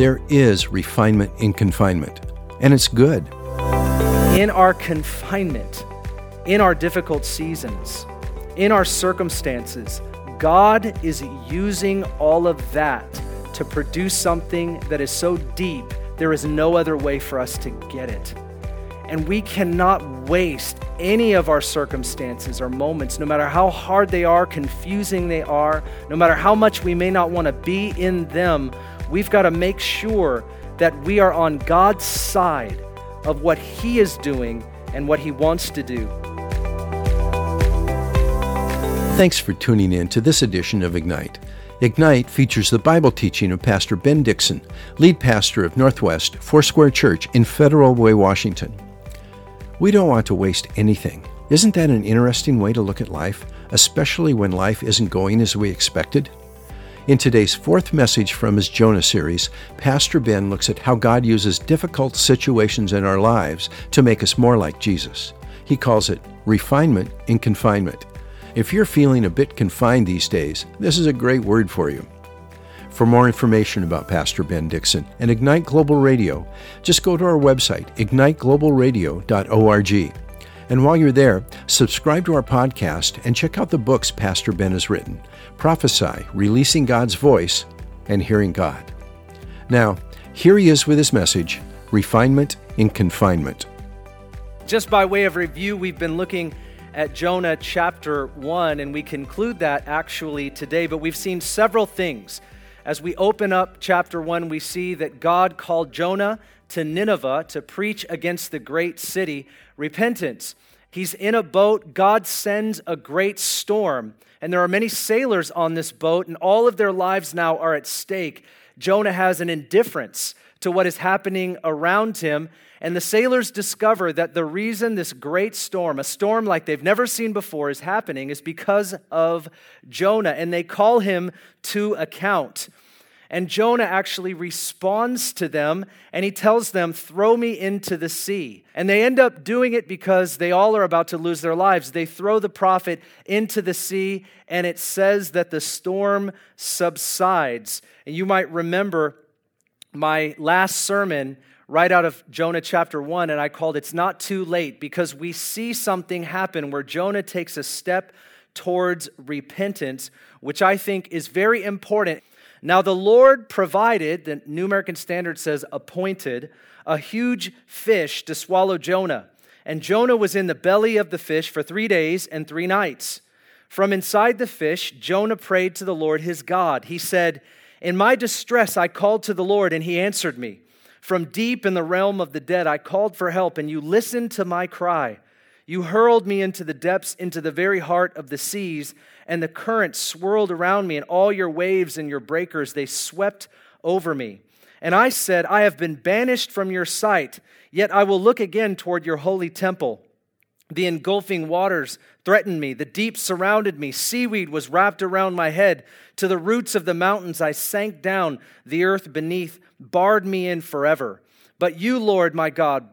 There is refinement in confinement, and it's good. In our confinement, in our difficult seasons, in our circumstances, God is using all of that to produce something that is so deep, there is no other way for us to get it. And we cannot waste any of our circumstances or moments, no matter how hard they are, confusing they are, no matter how much we may not want to be in them. We've got to make sure that we are on God's side of what He is doing and what He wants to do. Thanks for tuning in to this edition of Ignite. Ignite features the Bible teaching of Pastor Ben Dixon, lead pastor of Northwest Foursquare Church in Federal Way, Washington. We don't want to waste anything. Isn't that an interesting way to look at life, especially when life isn't going as we expected? In today's fourth message from his Jonah series, Pastor Ben looks at how God uses difficult situations in our lives to make us more like Jesus. He calls it refinement in confinement. If you're feeling a bit confined these days, this is a great word for you. For more information about Pastor Ben Dixon and Ignite Global Radio, just go to our website, igniteglobalradio.org. And while you're there, subscribe to our podcast and check out the books Pastor Ben has written Prophesy, Releasing God's Voice, and Hearing God. Now, here he is with his message Refinement in Confinement. Just by way of review, we've been looking at Jonah chapter 1, and we conclude that actually today, but we've seen several things as we open up chapter 1, we see that God called Jonah to Nineveh to preach against the great city repentance. He's in a boat. God sends a great storm, and there are many sailors on this boat, and all of their lives now are at stake. Jonah has an indifference to what is happening around him. And the sailors discover that the reason this great storm, a storm like they've never seen before, is happening is because of Jonah. And they call him to account. And Jonah actually responds to them and he tells them, Throw me into the sea. And they end up doing it because they all are about to lose their lives. They throw the prophet into the sea, and it says that the storm subsides. And you might remember my last sermon right out of Jonah chapter 1, and I called It's Not Too Late because we see something happen where Jonah takes a step towards repentance, which I think is very important. Now, the Lord provided, the New American Standard says appointed, a huge fish to swallow Jonah. And Jonah was in the belly of the fish for three days and three nights. From inside the fish, Jonah prayed to the Lord his God. He said, In my distress, I called to the Lord, and he answered me. From deep in the realm of the dead, I called for help, and you listened to my cry. You hurled me into the depths, into the very heart of the seas, and the current swirled around me, and all your waves and your breakers, they swept over me. And I said, I have been banished from your sight, yet I will look again toward your holy temple. The engulfing waters threatened me. The deep surrounded me. Seaweed was wrapped around my head. To the roots of the mountains I sank down. The earth beneath barred me in forever. But you, Lord my God,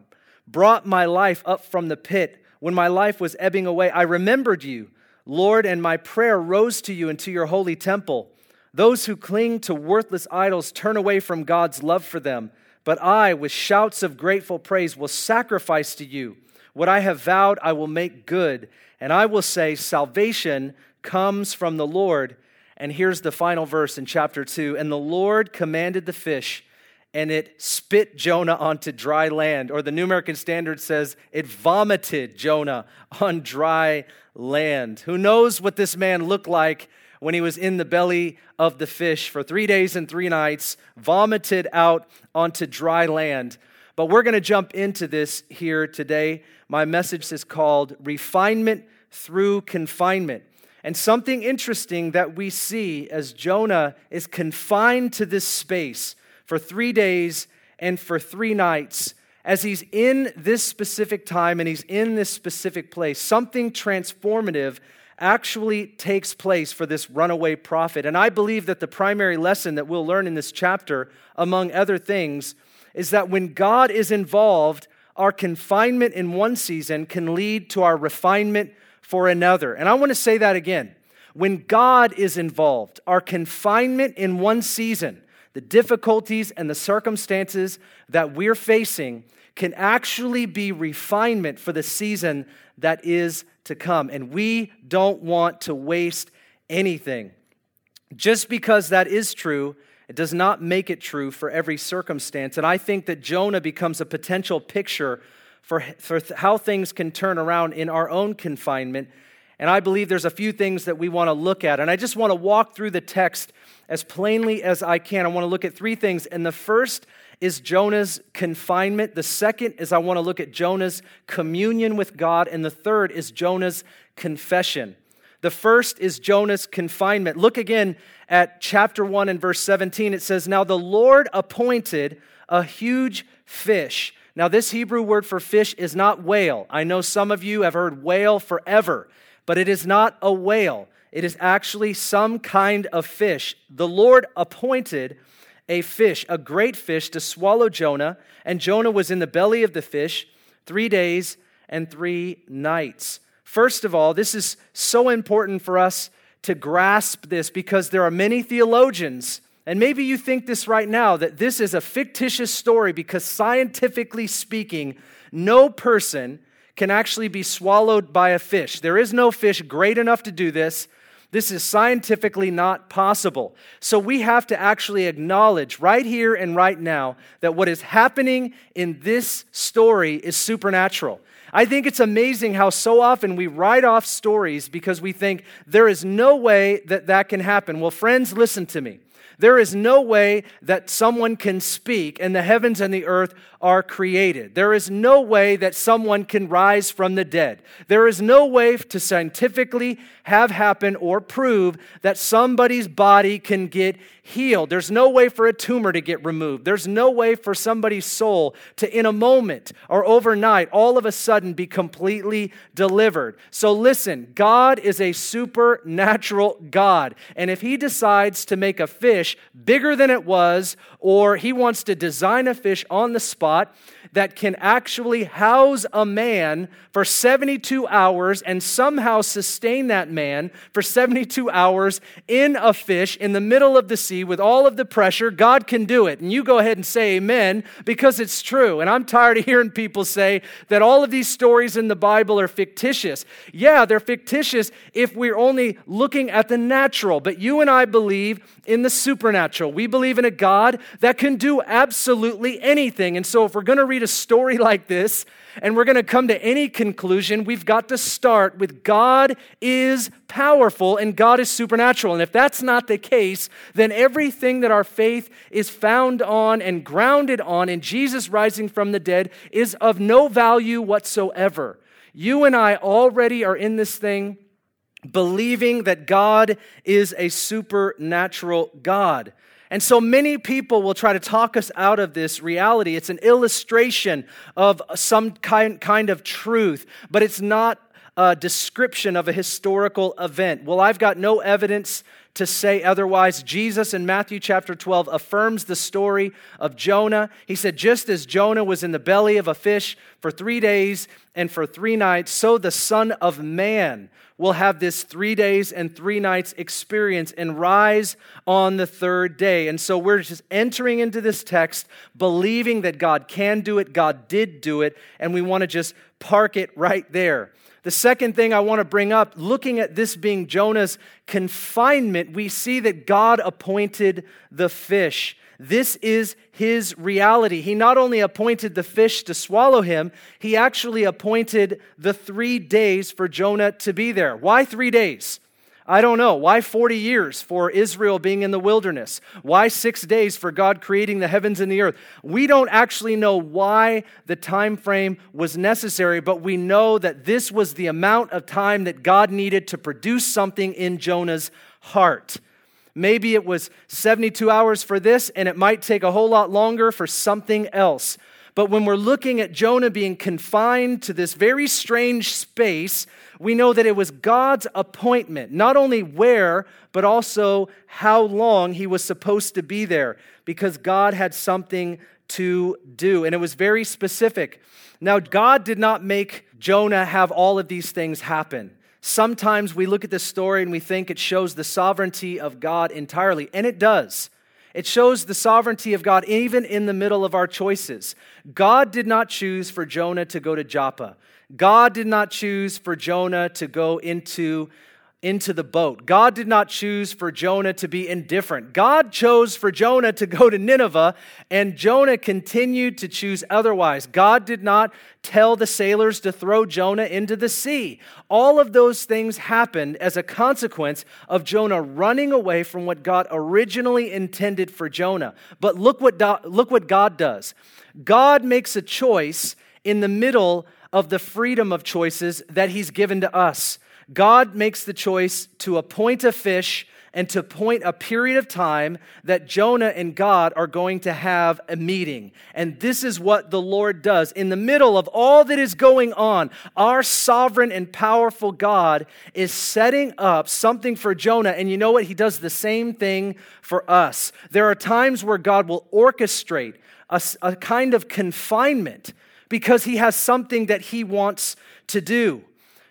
brought my life up from the pit. When my life was ebbing away, I remembered you, Lord, and my prayer rose to you and to your holy temple. Those who cling to worthless idols turn away from God's love for them. But I, with shouts of grateful praise, will sacrifice to you. What I have vowed, I will make good. And I will say, Salvation comes from the Lord. And here's the final verse in chapter 2 And the Lord commanded the fish and it spit Jonah onto dry land. Or the New American Standard says it vomited Jonah on dry land. Who knows what this man looked like when he was in the belly of the fish for three days and three nights, vomited out onto dry land. But we're going to jump into this here today. My message is called Refinement Through Confinement. And something interesting that we see as Jonah is confined to this space for three days and for three nights. As he's in this specific time and he's in this specific place, something transformative actually takes place for this runaway prophet. And I believe that the primary lesson that we'll learn in this chapter, among other things, is that when God is involved, our confinement in one season can lead to our refinement for another. And I want to say that again. When God is involved, our confinement in one season, the difficulties and the circumstances that we're facing can actually be refinement for the season that is to come. And we don't want to waste anything. Just because that is true, it does not make it true for every circumstance. And I think that Jonah becomes a potential picture for, for how things can turn around in our own confinement. And I believe there's a few things that we want to look at. And I just want to walk through the text as plainly as I can. I want to look at three things. And the first is Jonah's confinement. The second is I want to look at Jonah's communion with God. And the third is Jonah's confession. The first is Jonah's confinement. Look again at chapter 1 and verse 17. It says, Now the Lord appointed a huge fish. Now, this Hebrew word for fish is not whale. I know some of you have heard whale forever, but it is not a whale. It is actually some kind of fish. The Lord appointed a fish, a great fish, to swallow Jonah, and Jonah was in the belly of the fish three days and three nights. First of all, this is so important for us to grasp this because there are many theologians, and maybe you think this right now, that this is a fictitious story because scientifically speaking, no person can actually be swallowed by a fish. There is no fish great enough to do this. This is scientifically not possible. So we have to actually acknowledge right here and right now that what is happening in this story is supernatural. I think it's amazing how so often we write off stories because we think there is no way that that can happen. Well, friends, listen to me. There is no way that someone can speak and the heavens and the earth are created. There is no way that someone can rise from the dead. There is no way to scientifically have happen or prove that somebody's body can get healed. There's no way for a tumor to get removed. There's no way for somebody's soul to, in a moment or overnight, all of a sudden be completely delivered. So listen, God is a supernatural God. And if He decides to make a fish bigger than it was, or He wants to design a fish on the spot, spot that can actually house a man for 72 hours and somehow sustain that man for 72 hours in a fish in the middle of the sea with all of the pressure, God can do it. And you go ahead and say amen because it's true. And I'm tired of hearing people say that all of these stories in the Bible are fictitious. Yeah, they're fictitious if we're only looking at the natural, but you and I believe in the supernatural. We believe in a God that can do absolutely anything. And so if we're going to read a story like this and we're going to come to any conclusion, we've got to start with God is powerful and God is supernatural. And if that's not the case, then everything that our faith is found on and grounded on in Jesus rising from the dead is of no value whatsoever. You and I already are in this thing believing that God is a supernatural God. And so many people will try to talk us out of this reality. It's an illustration of some kind, kind of truth, but it's not a description of a historical event. Well, I've got no evidence to say otherwise. Jesus in Matthew chapter 12 affirms the story of Jonah. He said, Just as Jonah was in the belly of a fish for three days and for three nights, so the Son of Man will have this three days and three nights experience and rise on the third day. And so we're just entering into this text believing that God can do it, God did do it, and we want to just park it right there. The second thing I want to bring up, looking at this being Jonah's confinement, we see that God appointed the fish. This is his reality. He not only appointed the fish to swallow him, he actually appointed the three days for Jonah to be there. Why three days? I don't know. Why 40 years for Israel being in the wilderness? Why six days for God creating the heavens and the earth? We don't actually know why the time frame was necessary, but we know that this was the amount of time that God needed to produce something in Jonah's heart. Maybe it was 72 hours for this, and it might take a whole lot longer for something else. But when we're looking at Jonah being confined to this very strange space, we know that it was God's appointment, not only where, but also how long he was supposed to be there, because God had something to do. And it was very specific. Now, God did not make Jonah have all of these things happen. Sometimes we look at this story and we think it shows the sovereignty of God entirely, and it does. It shows the sovereignty of God even in the middle of our choices. God did not choose for Jonah to go to Joppa. God did not choose for Jonah to go into into the boat. God did not choose for Jonah to be indifferent. God chose for Jonah to go to Nineveh, and Jonah continued to choose otherwise. God did not tell the sailors to throw Jonah into the sea. All of those things happened as a consequence of Jonah running away from what God originally intended for Jonah. But look what, look what God does God makes a choice in the middle of the freedom of choices that He's given to us. God makes the choice to appoint a fish and to point a period of time that Jonah and God are going to have a meeting. And this is what the Lord does. In the middle of all that is going on, our sovereign and powerful God is setting up something for Jonah. And you know what? He does the same thing for us. There are times where God will orchestrate a, a kind of confinement because he has something that he wants to do.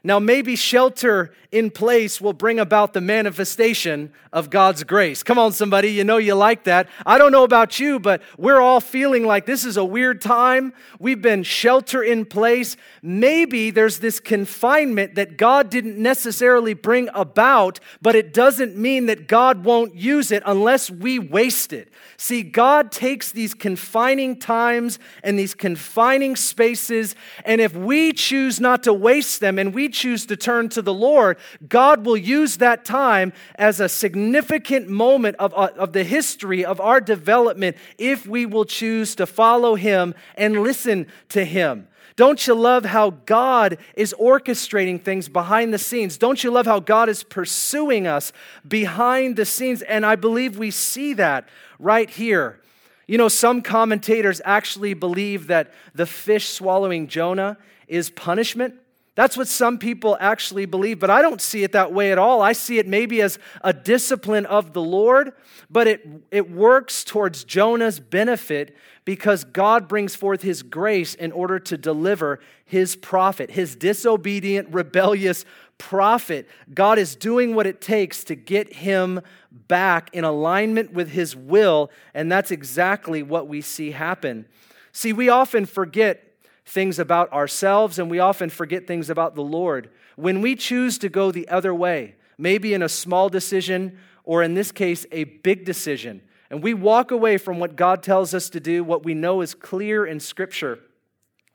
Now, maybe shelter in place will bring about the manifestation of God's grace. Come on, somebody, you know you like that. I don't know about you, but we're all feeling like this is a weird time. We've been shelter in place. Maybe there's this confinement that God didn't necessarily bring about, but it doesn't mean that God won't use it unless we waste it. See, God takes these confining times and these confining spaces, and if we choose not to waste them and we choose to turn to the Lord, God will use that time as a significant moment of, uh, of the history of our development if we will choose to follow Him and listen to Him. Don't you love how God is orchestrating things behind the scenes? Don't you love how God is pursuing us behind the scenes? And I believe we see that right here. You know, some commentators actually believe that the fish swallowing Jonah is punishment that's what some people actually believe, but I don't see it that way at all. I see it maybe as a discipline of the Lord, but it, it works towards Jonah's benefit because God brings forth his grace in order to deliver his prophet, his disobedient, rebellious prophet. God is doing what it takes to get him back in alignment with his will, and that's exactly what we see happen. See, we often forget things about ourselves and we often forget things about the Lord. When we choose to go the other way, maybe in a small decision or in this case, a big decision, and we walk away from what God tells us to do, what we know is clear in Scripture,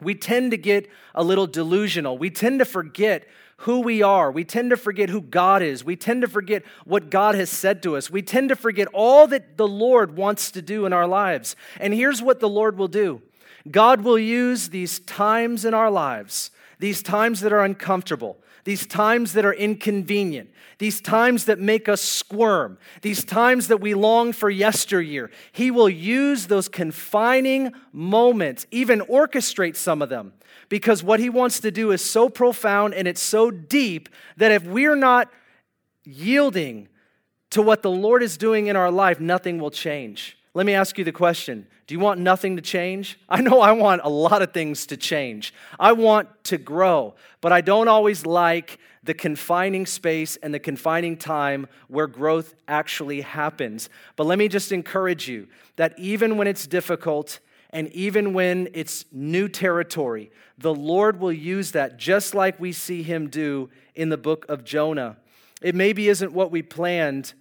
we tend to get a little delusional. We tend to forget who we are. We tend to forget who God is. We tend to forget what God has said to us. We tend to forget all that the Lord wants to do in our lives. And here's what the Lord will do God will use these times in our lives, these times that are uncomfortable, these times that are inconvenient, these times that make us squirm, these times that we long for yesteryear. He will use those confining moments, even orchestrate some of them, because what He wants to do is so profound and it's so deep that if we're not yielding to what the Lord is doing in our life, nothing will change. Let me ask you the question Do you want nothing to change? I know I want a lot of things to change. I want to grow, but I don't always like the confining space and the confining time where growth actually happens. But let me just encourage you that even when it's difficult, and even when it's new territory, the Lord will use that just like we see him do in the book of Jonah. It maybe isn't what we planned,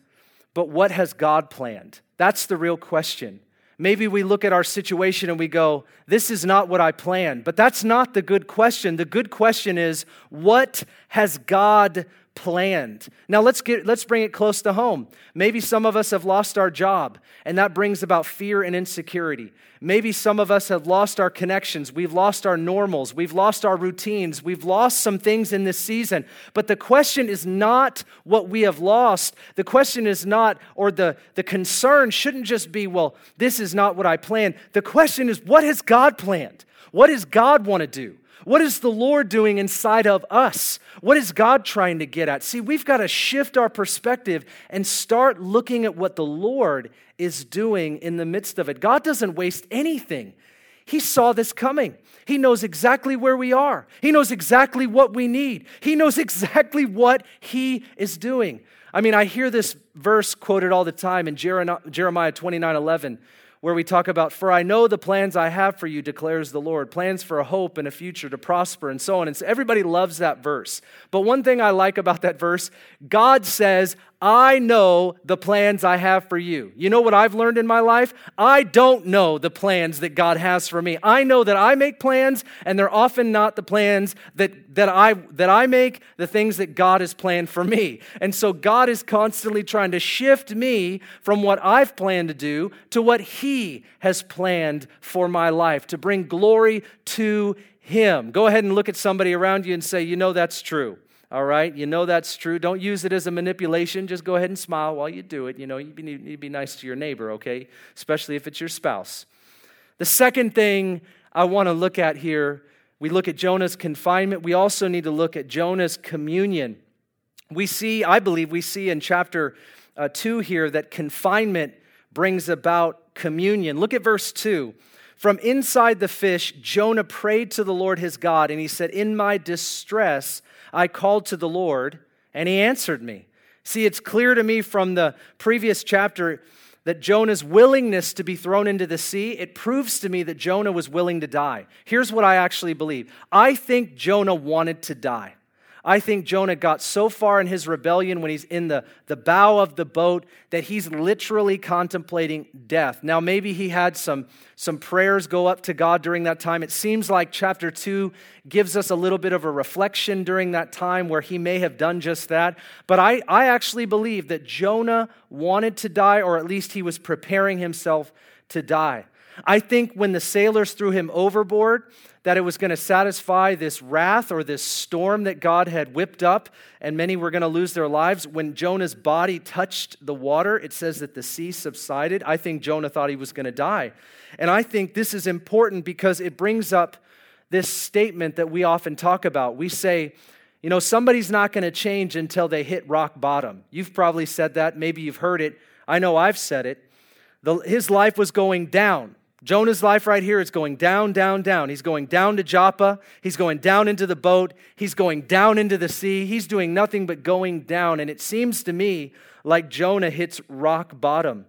but what has God planned? That's the real question. Maybe we look at our situation and we go, This is not what I planned. But that's not the good question. The good question is, What has God planned. Now let's get let's bring it close to home. Maybe some of us have lost our job and that brings about fear and insecurity. Maybe some of us have lost our connections. We've lost our normals. We've lost our routines. We've lost some things in this season. But the question is not what we have lost. The question is not or the the concern shouldn't just be, well, this is not what I planned. The question is what has God planned? What does God want to do? What is the Lord doing inside of us? What is God trying to get at? See, we've got to shift our perspective and start looking at what the Lord is doing in the midst of it. God doesn't waste anything. He saw this coming. He knows exactly where we are. He knows exactly what we need. He knows exactly what He is doing. I mean, I hear this verse quoted all the time in Jeremiah 29 11 where we talk about, For I know the plans I have for you, declares the Lord, plans for a hope and a future to prosper, and so on. And so everybody loves that verse. But one thing I like about that verse, God says, I know the plans I have for you. You know what I've learned in my life? I don't know the plans that God has for me. I know that I make plans, and they're often not the plans that, that, I, that I make, the things that God has planned for me. And so God is constantly trying to shift me from what I've planned to do to what He has planned for my life, to bring glory to Him. Go ahead and look at somebody around you and say, You know that's true. All right, you know that's true. Don't use it as a manipulation. Just go ahead and smile while you do it. You know, you need to be nice to your neighbor, okay? Especially if it's your spouse. The second thing I want to look at here, we look at Jonah's confinement. We also need to look at Jonah's communion. We see, I believe, we see in chapter uh, 2 here that confinement brings about communion. Look at verse 2. From inside the fish, Jonah prayed to the Lord his God, and he said, In my distress, I called to the Lord, and he answered me. See, it's clear to me from the previous chapter that Jonah's willingness to be thrown into the sea, it proves to me that Jonah was willing to die. Here's what I actually believe I think Jonah wanted to die. I think Jonah got so far in his rebellion when he's in the, the bow of the boat that he's literally contemplating death. Now, maybe he had some, some prayers go up to God during that time. It seems like chapter 2 gives us a little bit of a reflection during that time where he may have done just that. But I, I actually believe that Jonah wanted to die, or at least he was preparing himself to die. I think when the sailors threw him overboard, that it was going to satisfy this wrath or this storm that God had whipped up, and many were going to lose their lives. When Jonah's body touched the water, it says that the sea subsided. I think Jonah thought he was going to die. And I think this is important because it brings up this statement that we often talk about. We say, you know, somebody's not going to change until they hit rock bottom. You've probably said that. Maybe you've heard it. I know I've said it. The, his life was going down. Jonah's life right here is going down, down, down. He's going down to Joppa. He's going down into the boat. He's going down into the sea. He's doing nothing but going down. And it seems to me like Jonah hits rock bottom.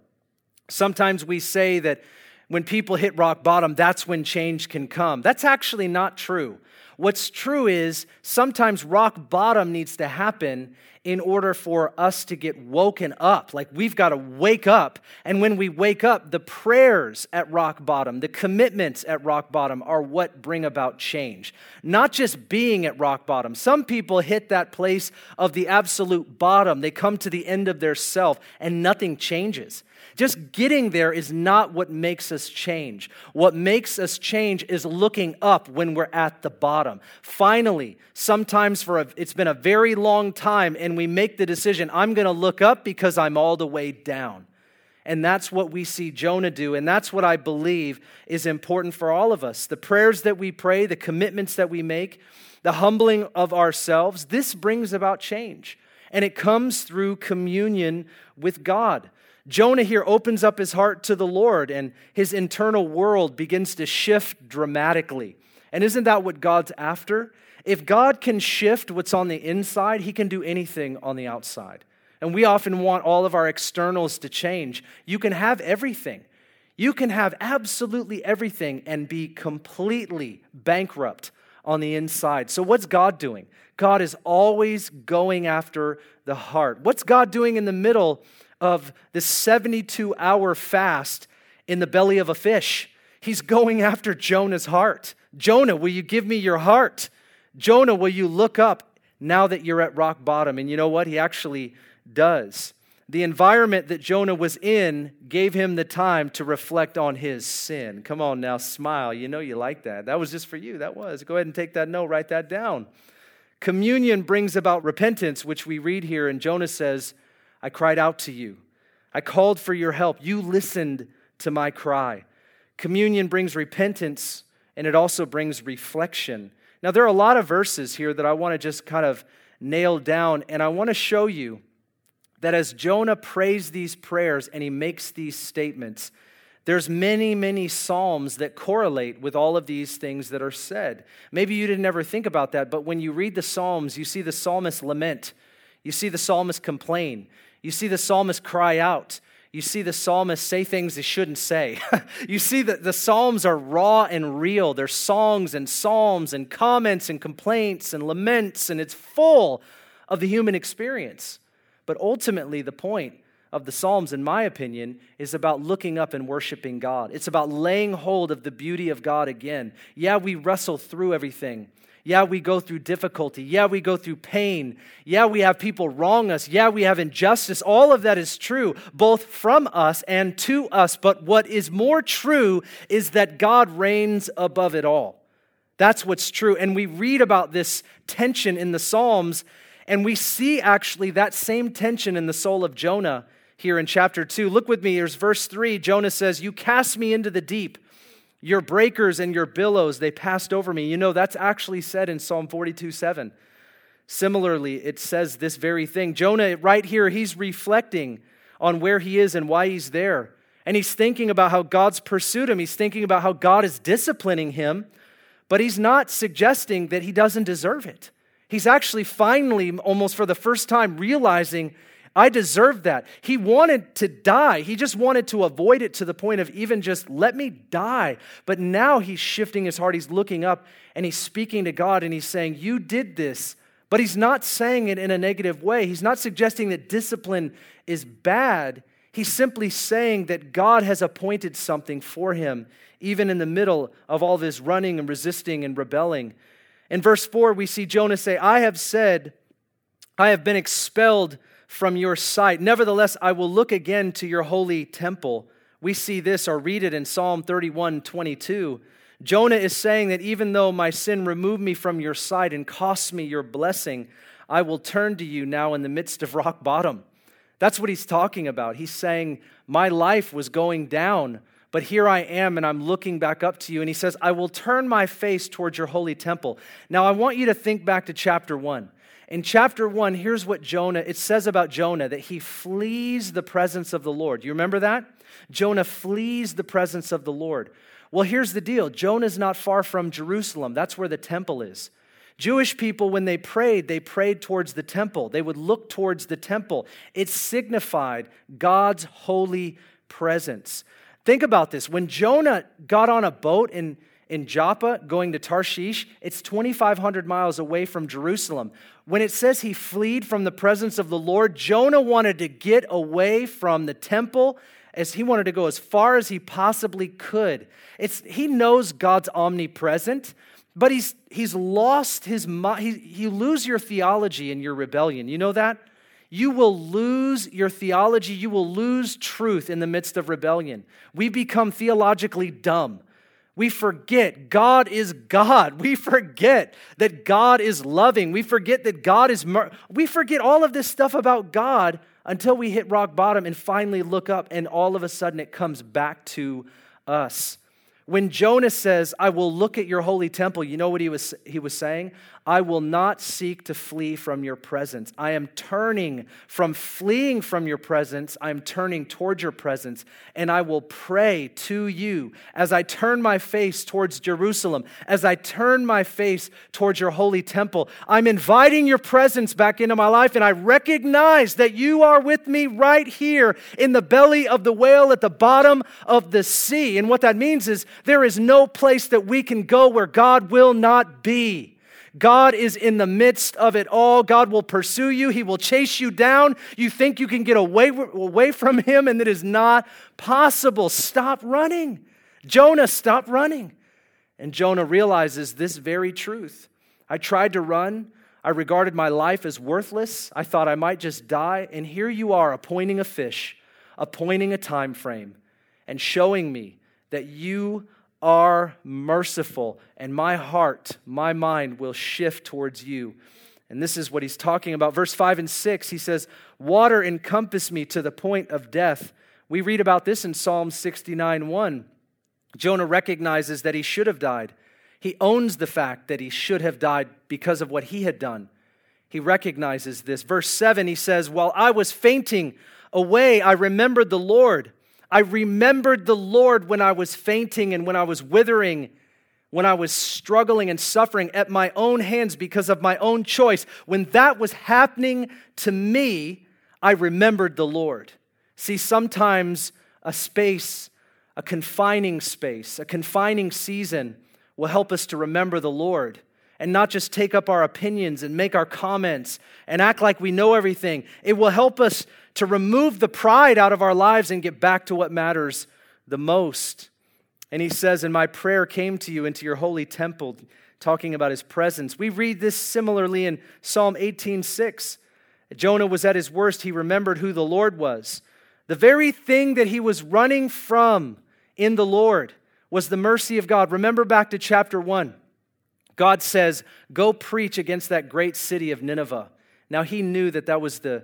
Sometimes we say that when people hit rock bottom, that's when change can come. That's actually not true. What's true is sometimes rock bottom needs to happen in order for us to get woken up. Like we've got to wake up. And when we wake up, the prayers at rock bottom, the commitments at rock bottom are what bring about change. Not just being at rock bottom. Some people hit that place of the absolute bottom, they come to the end of their self, and nothing changes. Just getting there is not what makes us change. What makes us change is looking up when we're at the bottom. Finally, sometimes for a, it's been a very long time and we make the decision, I'm going to look up because I'm all the way down. And that's what we see Jonah do. And that's what I believe is important for all of us. The prayers that we pray, the commitments that we make, the humbling of ourselves, this brings about change. And it comes through communion with God. Jonah here opens up his heart to the Lord, and his internal world begins to shift dramatically. And isn't that what God's after? If God can shift what's on the inside, he can do anything on the outside. And we often want all of our externals to change. You can have everything. You can have absolutely everything and be completely bankrupt on the inside. So, what's God doing? God is always going after the heart. What's God doing in the middle of this 72 hour fast in the belly of a fish. He's going after Jonah's heart. Jonah, will you give me your heart? Jonah, will you look up now that you're at rock bottom? And you know what? He actually does. The environment that Jonah was in gave him the time to reflect on his sin. Come on now, smile. You know you like that. That was just for you. That was. Go ahead and take that note, write that down. Communion brings about repentance, which we read here, and Jonah says, I cried out to you. I called for your help. You listened to my cry. Communion brings repentance and it also brings reflection. Now, there are a lot of verses here that I want to just kind of nail down, and I want to show you that as Jonah prays these prayers and he makes these statements, There's many, many psalms that correlate with all of these things that are said. Maybe you didn't ever think about that, but when you read the psalms, you see the psalmist lament, you see the psalmist complain, you see the psalmist cry out, you see the psalmist say things they shouldn't say. you see that the psalms are raw and real. They're songs and psalms and comments and complaints and laments, and it's full of the human experience. But ultimately, the point of the Psalms, in my opinion, is about looking up and worshiping God. It's about laying hold of the beauty of God again. Yeah, we wrestle through everything. Yeah, we go through difficulty. Yeah, we go through pain. Yeah, we have people wrong us. Yeah, we have injustice. All of that is true, both from us and to us. But what is more true is that God reigns above it all. That's what's true. And we read about this tension in the Psalms, and we see actually that same tension in the soul of Jonah here in chapter 2. Look with me, here's verse 3. Jonah says, You cast me into the deep. Your breakers and your billows, they passed over me. You know, that's actually said in Psalm 42 7. Similarly, it says this very thing. Jonah, right here, he's reflecting on where he is and why he's there. And he's thinking about how God's pursued him. He's thinking about how God is disciplining him, but he's not suggesting that he doesn't deserve it. He's actually finally, almost for the first time, realizing I deserve that. He wanted to die. He just wanted to avoid it to the point of even just let me die. But now he's shifting his heart. He's looking up and he's speaking to God and he's saying, You did this. But he's not saying it in a negative way. He's not suggesting that discipline is bad. He's simply saying that God has appointed something for him, even in the middle of all this running and resisting and rebelling. In verse 4, we see Jonah say, I have said, I have been expelled from your sight. Nevertheless, I will look again to your holy temple. We see this or read it in Psalm 31 22. Jonah is saying that even though my sin removed me from your sight and cost me your blessing, I will turn to you now in the midst of rock bottom. That's what he's talking about. He's saying, My life was going down, but here I am and I'm looking back up to you. And he says, I will turn my face towards your holy temple. Now, I want you to think back to chapter one. In chapter one, here's what Jonah, it says about Jonah that he flees the presence of the Lord. You remember that? Jonah flees the presence of the Lord. Well, here's the deal Jonah's not far from Jerusalem. That's where the temple is. Jewish people, when they prayed, they prayed towards the temple. They would look towards the temple. It signified God's holy presence. Think about this. When Jonah got on a boat in, in Joppa going to Tarshish, it's 2,500 miles away from Jerusalem. When it says he fled from the presence of the Lord, Jonah wanted to get away from the temple as he wanted to go as far as he possibly could. It's, he knows God's omnipresent, but he's, he's lost his mind. He, you lose your theology in your rebellion. You know that? You will lose your theology. You will lose truth in the midst of rebellion. We become theologically dumb. We forget God is God. We forget that God is loving. We forget that God is. Mer- we forget all of this stuff about God until we hit rock bottom and finally look up, and all of a sudden it comes back to us. When Jonah says, I will look at your holy temple, you know what he was, he was saying? I will not seek to flee from your presence. I am turning from fleeing from your presence. I am turning towards your presence, and I will pray to you as I turn my face towards Jerusalem, as I turn my face towards your holy temple. I'm inviting your presence back into my life, and I recognize that you are with me right here in the belly of the whale at the bottom of the sea. And what that means is there is no place that we can go where God will not be. God is in the midst of it all. God will pursue you. He will chase you down. You think you can get away, away from him, and it is not possible. Stop running. Jonah, stop running. And Jonah realizes this very truth. I tried to run. I regarded my life as worthless. I thought I might just die. And here you are appointing a fish, appointing a time frame, and showing me that you are merciful, and my heart, my mind will shift towards you. And this is what he's talking about. Verse 5 and 6, he says, Water encompassed me to the point of death. We read about this in Psalm 69 1. Jonah recognizes that he should have died. He owns the fact that he should have died because of what he had done. He recognizes this. Verse 7, he says, While I was fainting away, I remembered the Lord. I remembered the Lord when I was fainting and when I was withering, when I was struggling and suffering at my own hands because of my own choice. When that was happening to me, I remembered the Lord. See, sometimes a space, a confining space, a confining season will help us to remember the Lord and not just take up our opinions and make our comments and act like we know everything. It will help us to remove the pride out of our lives and get back to what matters the most. And he says, And my prayer came to you into your holy temple, talking about his presence. We read this similarly in Psalm 18:6. Jonah was at his worst. He remembered who the Lord was. The very thing that he was running from in the Lord was the mercy of God. Remember back to chapter 1. God says, Go preach against that great city of Nineveh. Now, he knew that that was the,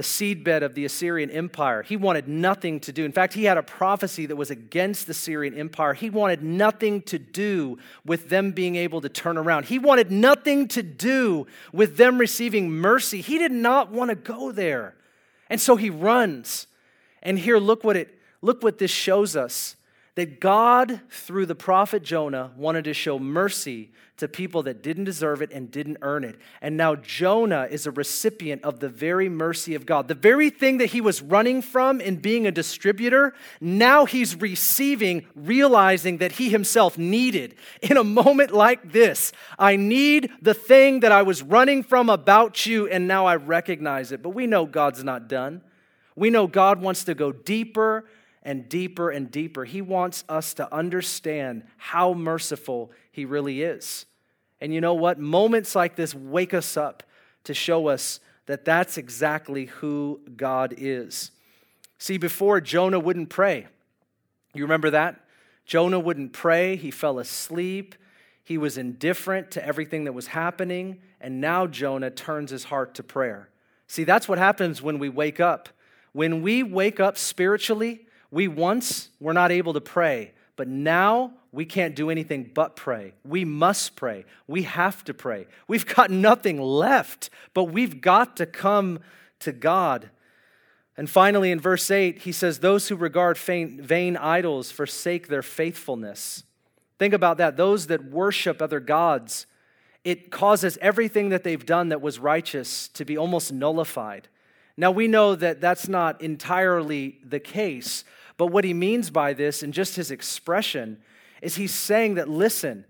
the seedbed of the Assyrian Empire. He wanted nothing to do. In fact, he had a prophecy that was against the Assyrian Empire. He wanted nothing to do with them being able to turn around. He wanted nothing to do with them receiving mercy. He did not want to go there. And so he runs. And here, look what it look what this shows us that God, through the prophet Jonah, wanted to show mercy to people that didn't deserve it and didn't earn it. And now Jonah is a recipient of the very mercy of God. The very thing that he was running from in being a distributor, now he's receiving, realizing that he himself needed. In a moment like this, I need the thing that I was running from about you, and now I recognize it. But we know God's not done. We know God wants to go deeper and deeper and deeper. He wants us to understand how merciful He really is. And you know what? Moments like this wake us up to show us that that's exactly who God is. See, before Jonah wouldn't pray. You remember that? Jonah wouldn't pray, he fell asleep, he was indifferent to everything that was happening, and now Jonah turns his heart to prayer. See, that's what happens when we wake up. When we wake up spiritually, we once were not able to pray, but now we can't do anything but pray. We must pray. We have to pray. We've got nothing left, but we've got to come to God. And finally, in verse 8, he says, Those who regard vain idols forsake their faithfulness. Think about that. Those that worship other gods, it causes everything that they've done that was righteous to be almost nullified. Now, we know that that's not entirely the case, but what he means by this, and just his expression, is he's saying that, listen,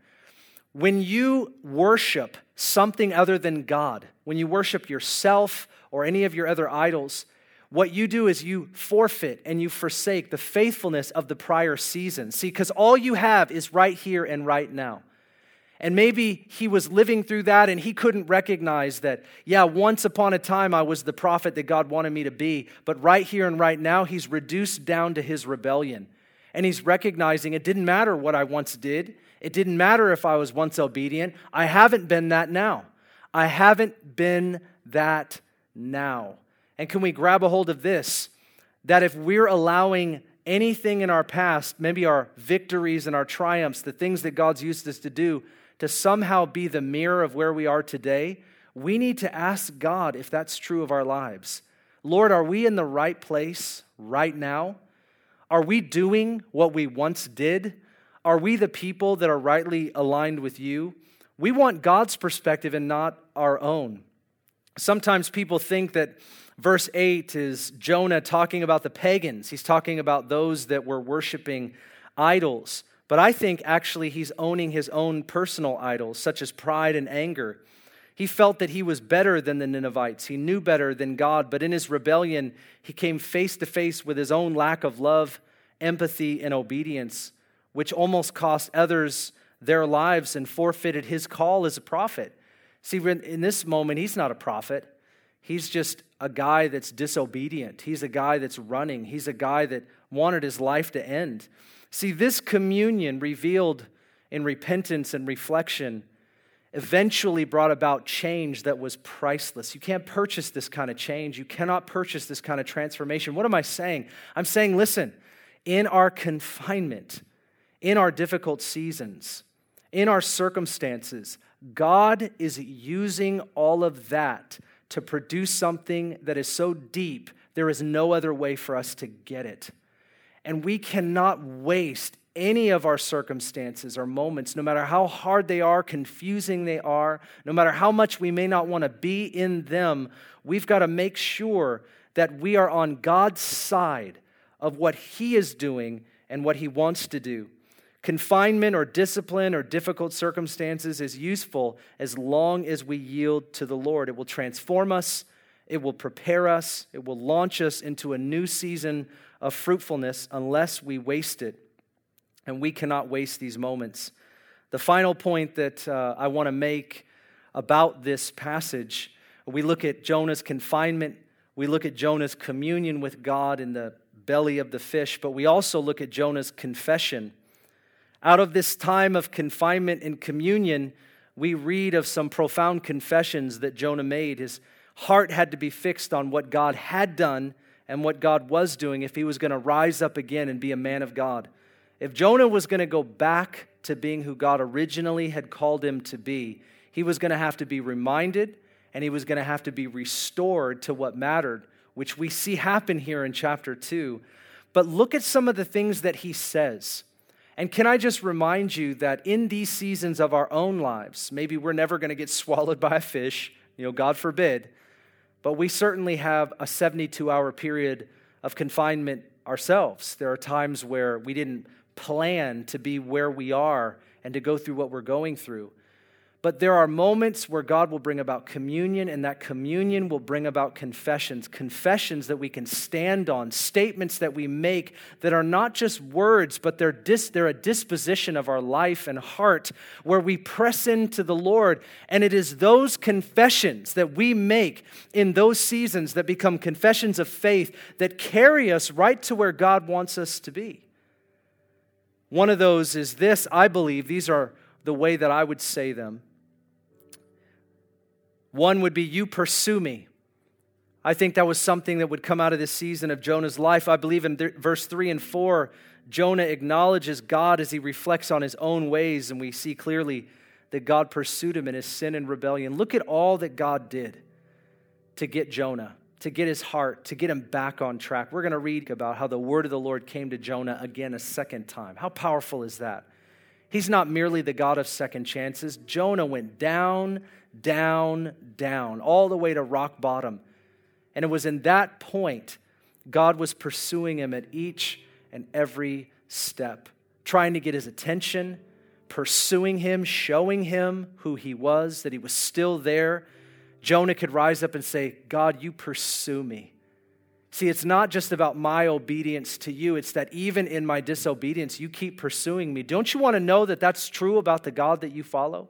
when you worship something other than God, when you worship yourself or any of your other idols, what you do is you forfeit and you forsake the faithfulness of the prior season. See, because all you have is right here and right now. And maybe he was living through that and he couldn't recognize that, yeah, once upon a time I was the prophet that God wanted me to be, but right here and right now he's reduced down to his rebellion. And he's recognizing it didn't matter what I once did, it didn't matter if I was once obedient. I haven't been that now. I haven't been that now. And can we grab a hold of this? That if we're allowing anything in our past, maybe our victories and our triumphs, the things that God's used us to do, to somehow be the mirror of where we are today, we need to ask God if that's true of our lives. Lord, are we in the right place right now? Are we doing what we once did? Are we the people that are rightly aligned with you? We want God's perspective and not our own. Sometimes people think that verse 8 is Jonah talking about the pagans. He's talking about those that were worshiping idols. But I think actually he's owning his own personal idols, such as pride and anger. He felt that he was better than the Ninevites. He knew better than God, but in his rebellion, he came face to face with his own lack of love, empathy, and obedience, which almost cost others their lives and forfeited his call as a prophet. See, in this moment, he's not a prophet. He's just a guy that's disobedient. He's a guy that's running. He's a guy that wanted his life to end. See, this communion revealed in repentance and reflection eventually brought about change that was priceless. You can't purchase this kind of change. You cannot purchase this kind of transformation. What am I saying? I'm saying, listen, in our confinement, in our difficult seasons, in our circumstances, God is using all of that to produce something that is so deep, there is no other way for us to get it. And we cannot waste any of our circumstances or moments, no matter how hard they are, confusing they are, no matter how much we may not want to be in them, we've got to make sure that we are on God's side of what He is doing and what He wants to do. Confinement or discipline or difficult circumstances is useful as long as we yield to the Lord. It will transform us, it will prepare us, it will launch us into a new season of fruitfulness unless we waste it. And we cannot waste these moments. The final point that uh, I want to make about this passage we look at Jonah's confinement, we look at Jonah's communion with God in the belly of the fish, but we also look at Jonah's confession. Out of this time of confinement and communion, we read of some profound confessions that Jonah made. His heart had to be fixed on what God had done and what God was doing if he was going to rise up again and be a man of God. If Jonah was going to go back to being who God originally had called him to be, he was going to have to be reminded and he was going to have to be restored to what mattered, which we see happen here in chapter 2. But look at some of the things that he says. And can I just remind you that in these seasons of our own lives, maybe we're never going to get swallowed by a fish, you know, God forbid, but we certainly have a 72 hour period of confinement ourselves. There are times where we didn't plan to be where we are and to go through what we're going through. But there are moments where God will bring about communion, and that communion will bring about confessions. Confessions that we can stand on, statements that we make that are not just words, but they're, dis- they're a disposition of our life and heart where we press into the Lord. And it is those confessions that we make in those seasons that become confessions of faith that carry us right to where God wants us to be. One of those is this I believe, these are the way that I would say them. One would be, You pursue me. I think that was something that would come out of this season of Jonah's life. I believe in th- verse 3 and 4, Jonah acknowledges God as he reflects on his own ways, and we see clearly that God pursued him in his sin and rebellion. Look at all that God did to get Jonah, to get his heart, to get him back on track. We're going to read about how the word of the Lord came to Jonah again a second time. How powerful is that? He's not merely the God of second chances. Jonah went down down, down, all the way to rock bottom. And it was in that point God was pursuing him at each and every step, trying to get his attention, pursuing him, showing him who he was, that he was still there. Jonah could rise up and say, God, you pursue me. See, it's not just about my obedience to you, it's that even in my disobedience, you keep pursuing me. Don't you want to know that that's true about the God that you follow?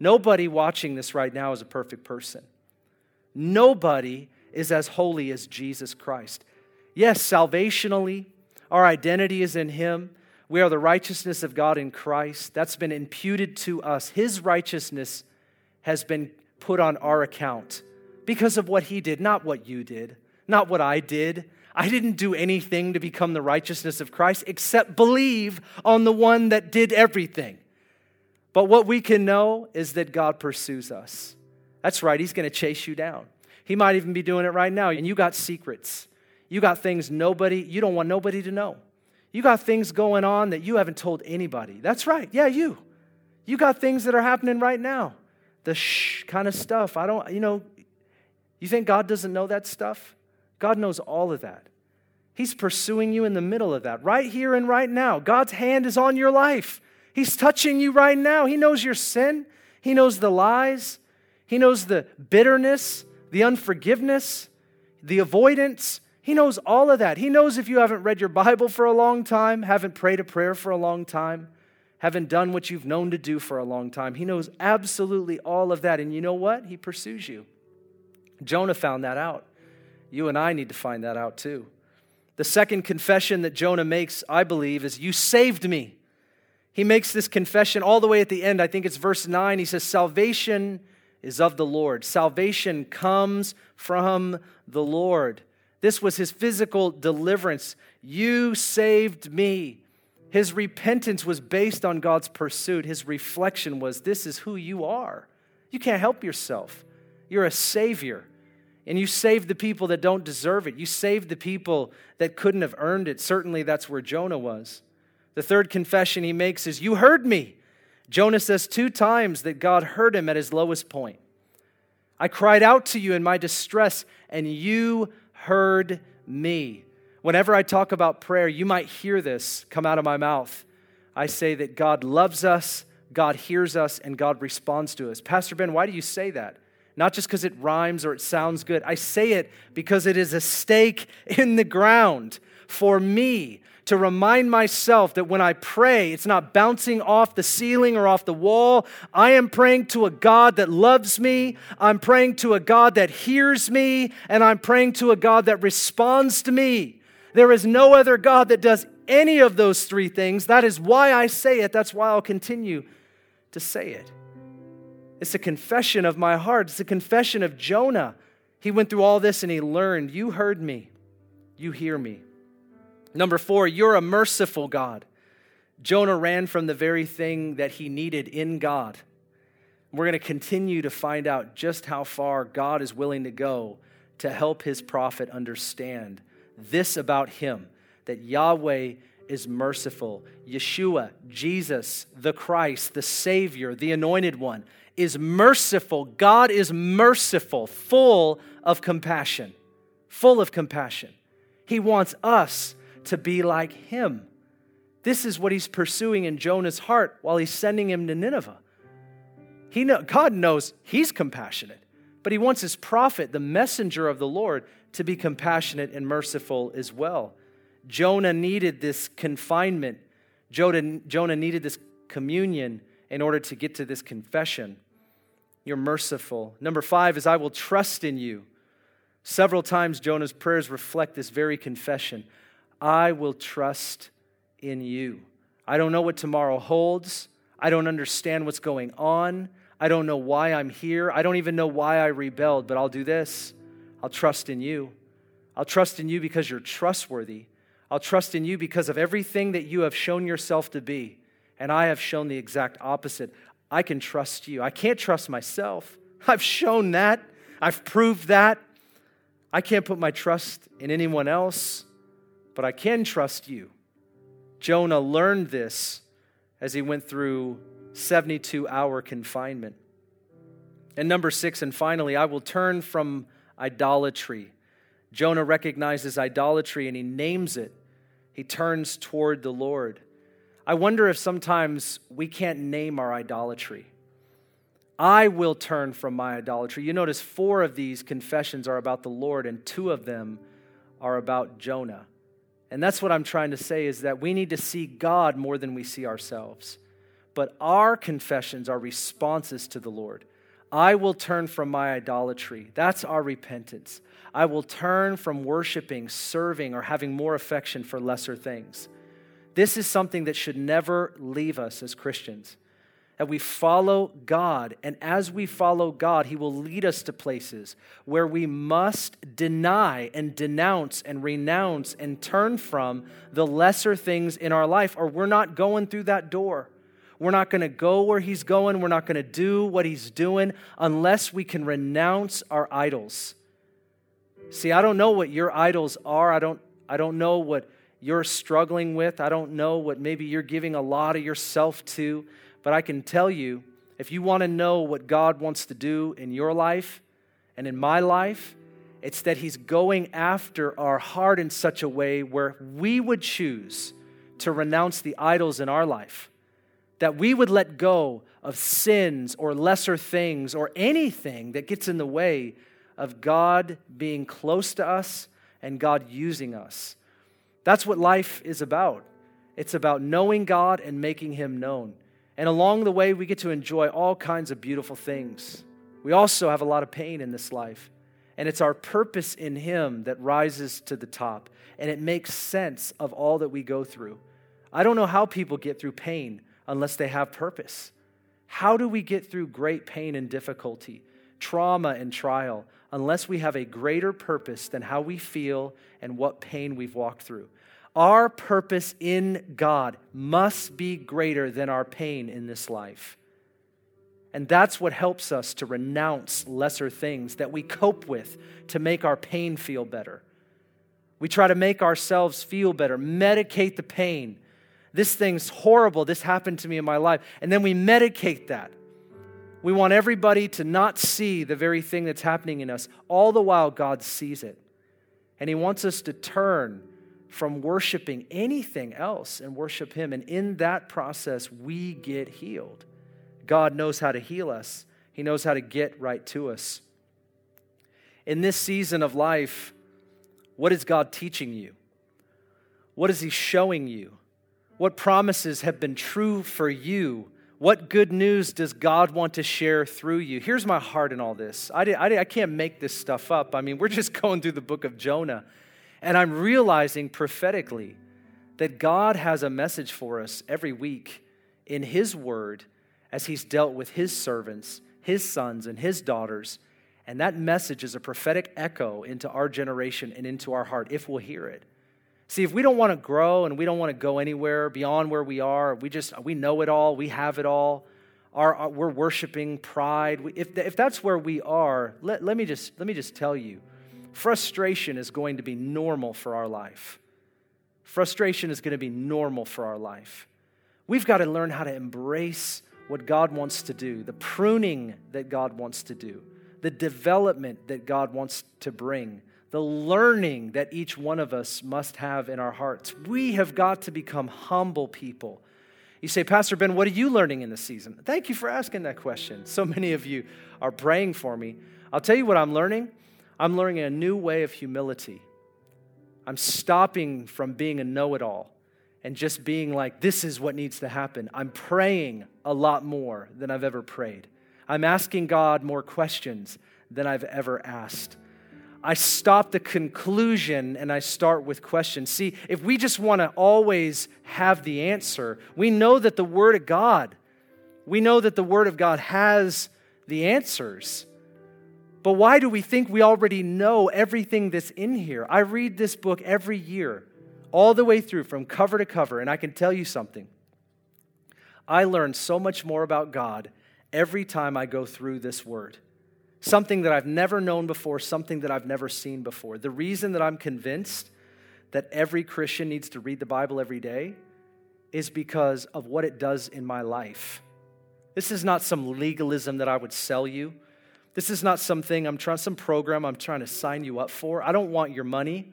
Nobody watching this right now is a perfect person. Nobody is as holy as Jesus Christ. Yes, salvationally, our identity is in Him. We are the righteousness of God in Christ. That's been imputed to us. His righteousness has been put on our account because of what He did, not what you did, not what I did. I didn't do anything to become the righteousness of Christ except believe on the one that did everything. But what we can know is that God pursues us. That's right, He's going to chase you down. He might even be doing it right now. And you got secrets. You got things nobody, you don't want nobody to know. You got things going on that you haven't told anybody. That's right. Yeah, you. You got things that are happening right now. The shh kind of stuff. I don't, you know, you think God doesn't know that stuff? God knows all of that. He's pursuing you in the middle of that, right here and right now. God's hand is on your life. He's touching you right now. He knows your sin, He knows the lies, He knows the bitterness, the unforgiveness, the avoidance. He knows all of that. He knows if you haven't read your Bible for a long time, haven't prayed a prayer for a long time, haven't done what you've known to do for a long time. He knows absolutely all of that. And you know what? He pursues you. Jonah found that out. You and I need to find that out too. The second confession that Jonah makes, I believe, is You saved me. He makes this confession all the way at the end. I think it's verse 9. He says, Salvation is of the Lord. Salvation comes from the Lord. This was his physical deliverance. You saved me. His repentance was based on God's pursuit. His reflection was, This is who you are. You can't help yourself. You're a savior. And you saved the people that don't deserve it. You saved the people that couldn't have earned it. Certainly, that's where Jonah was. The third confession he makes is, You heard me. Jonah says two times that God heard him at his lowest point. I cried out to you in my distress, and you heard me. Whenever I talk about prayer, you might hear this come out of my mouth. I say that God loves us, God hears us, and God responds to us. Pastor Ben, why do you say that? Not just because it rhymes or it sounds good. I say it because it is a stake in the ground for me to remind myself that when I pray, it's not bouncing off the ceiling or off the wall. I am praying to a God that loves me. I'm praying to a God that hears me. And I'm praying to a God that responds to me. There is no other God that does any of those three things. That is why I say it. That's why I'll continue to say it. It's a confession of my heart. It's a confession of Jonah. He went through all this and he learned, You heard me, you hear me. Number four, you're a merciful God. Jonah ran from the very thing that he needed in God. We're going to continue to find out just how far God is willing to go to help his prophet understand this about him that Yahweh is merciful. Yeshua, Jesus, the Christ, the Savior, the Anointed One, is merciful. God is merciful, full of compassion, full of compassion. He wants us to be like him. This is what he's pursuing in Jonah's heart while he's sending him to Nineveh. He know, God knows he's compassionate, but he wants his prophet, the messenger of the Lord, to be compassionate and merciful as well. Jonah needed this confinement. Jonah, Jonah needed this communion in order to get to this confession. You're merciful. Number five is, I will trust in you. Several times, Jonah's prayers reflect this very confession I will trust in you. I don't know what tomorrow holds. I don't understand what's going on. I don't know why I'm here. I don't even know why I rebelled, but I'll do this. I'll trust in you. I'll trust in you because you're trustworthy. I'll trust in you because of everything that you have shown yourself to be. And I have shown the exact opposite. I can trust you. I can't trust myself. I've shown that. I've proved that. I can't put my trust in anyone else, but I can trust you. Jonah learned this as he went through 72 hour confinement. And number six, and finally, I will turn from idolatry. Jonah recognizes idolatry and he names it. He turns toward the Lord. I wonder if sometimes we can't name our idolatry. I will turn from my idolatry. You notice four of these confessions are about the Lord, and two of them are about Jonah. And that's what I'm trying to say is that we need to see God more than we see ourselves. But our confessions are responses to the Lord. I will turn from my idolatry. That's our repentance. I will turn from worshiping, serving, or having more affection for lesser things. This is something that should never leave us as Christians. That we follow God, and as we follow God, He will lead us to places where we must deny and denounce and renounce and turn from the lesser things in our life, or we're not going through that door. We're not going to go where He's going. We're not going to do what He's doing unless we can renounce our idols. See, I don't know what your idols are. I don't, I don't know what you're struggling with. I don't know what maybe you're giving a lot of yourself to, but I can tell you if you want to know what God wants to do in your life and in my life, it's that He's going after our heart in such a way where we would choose to renounce the idols in our life, that we would let go of sins or lesser things or anything that gets in the way of God being close to us and God using us. That's what life is about. It's about knowing God and making Him known. And along the way, we get to enjoy all kinds of beautiful things. We also have a lot of pain in this life. And it's our purpose in Him that rises to the top. And it makes sense of all that we go through. I don't know how people get through pain unless they have purpose. How do we get through great pain and difficulty, trauma and trial, unless we have a greater purpose than how we feel and what pain we've walked through. Our purpose in God must be greater than our pain in this life. And that's what helps us to renounce lesser things that we cope with to make our pain feel better. We try to make ourselves feel better, medicate the pain. This thing's horrible. This happened to me in my life. And then we medicate that. We want everybody to not see the very thing that's happening in us. All the while, God sees it. And He wants us to turn from worshiping anything else and worship Him. And in that process, we get healed. God knows how to heal us, He knows how to get right to us. In this season of life, what is God teaching you? What is He showing you? What promises have been true for you? What good news does God want to share through you? Here's my heart in all this. I, did, I, did, I can't make this stuff up. I mean, we're just going through the book of Jonah, and I'm realizing prophetically that God has a message for us every week in His Word as He's dealt with His servants, His sons, and His daughters. And that message is a prophetic echo into our generation and into our heart if we'll hear it. See, if we don't want to grow and we don't want to go anywhere beyond where we are, we just we know it all, we have it all. Our, our we're worshiping pride. We, if, if that's where we are, let, let, me just, let me just tell you frustration is going to be normal for our life. Frustration is going to be normal for our life. We've got to learn how to embrace what God wants to do, the pruning that God wants to do, the development that God wants to bring the learning that each one of us must have in our hearts. We have got to become humble people. You say, Pastor Ben, what are you learning in this season? Thank you for asking that question. So many of you are praying for me. I'll tell you what I'm learning. I'm learning a new way of humility. I'm stopping from being a know it all and just being like, this is what needs to happen. I'm praying a lot more than I've ever prayed. I'm asking God more questions than I've ever asked. I stop the conclusion and I start with questions. See, if we just want to always have the answer, we know that the Word of God, we know that the Word of God has the answers. But why do we think we already know everything that's in here? I read this book every year, all the way through from cover to cover, and I can tell you something. I learn so much more about God every time I go through this Word something that I've never known before, something that I've never seen before. The reason that I'm convinced that every Christian needs to read the Bible every day is because of what it does in my life. This is not some legalism that I would sell you. This is not something I'm trying some program I'm trying to sign you up for. I don't want your money.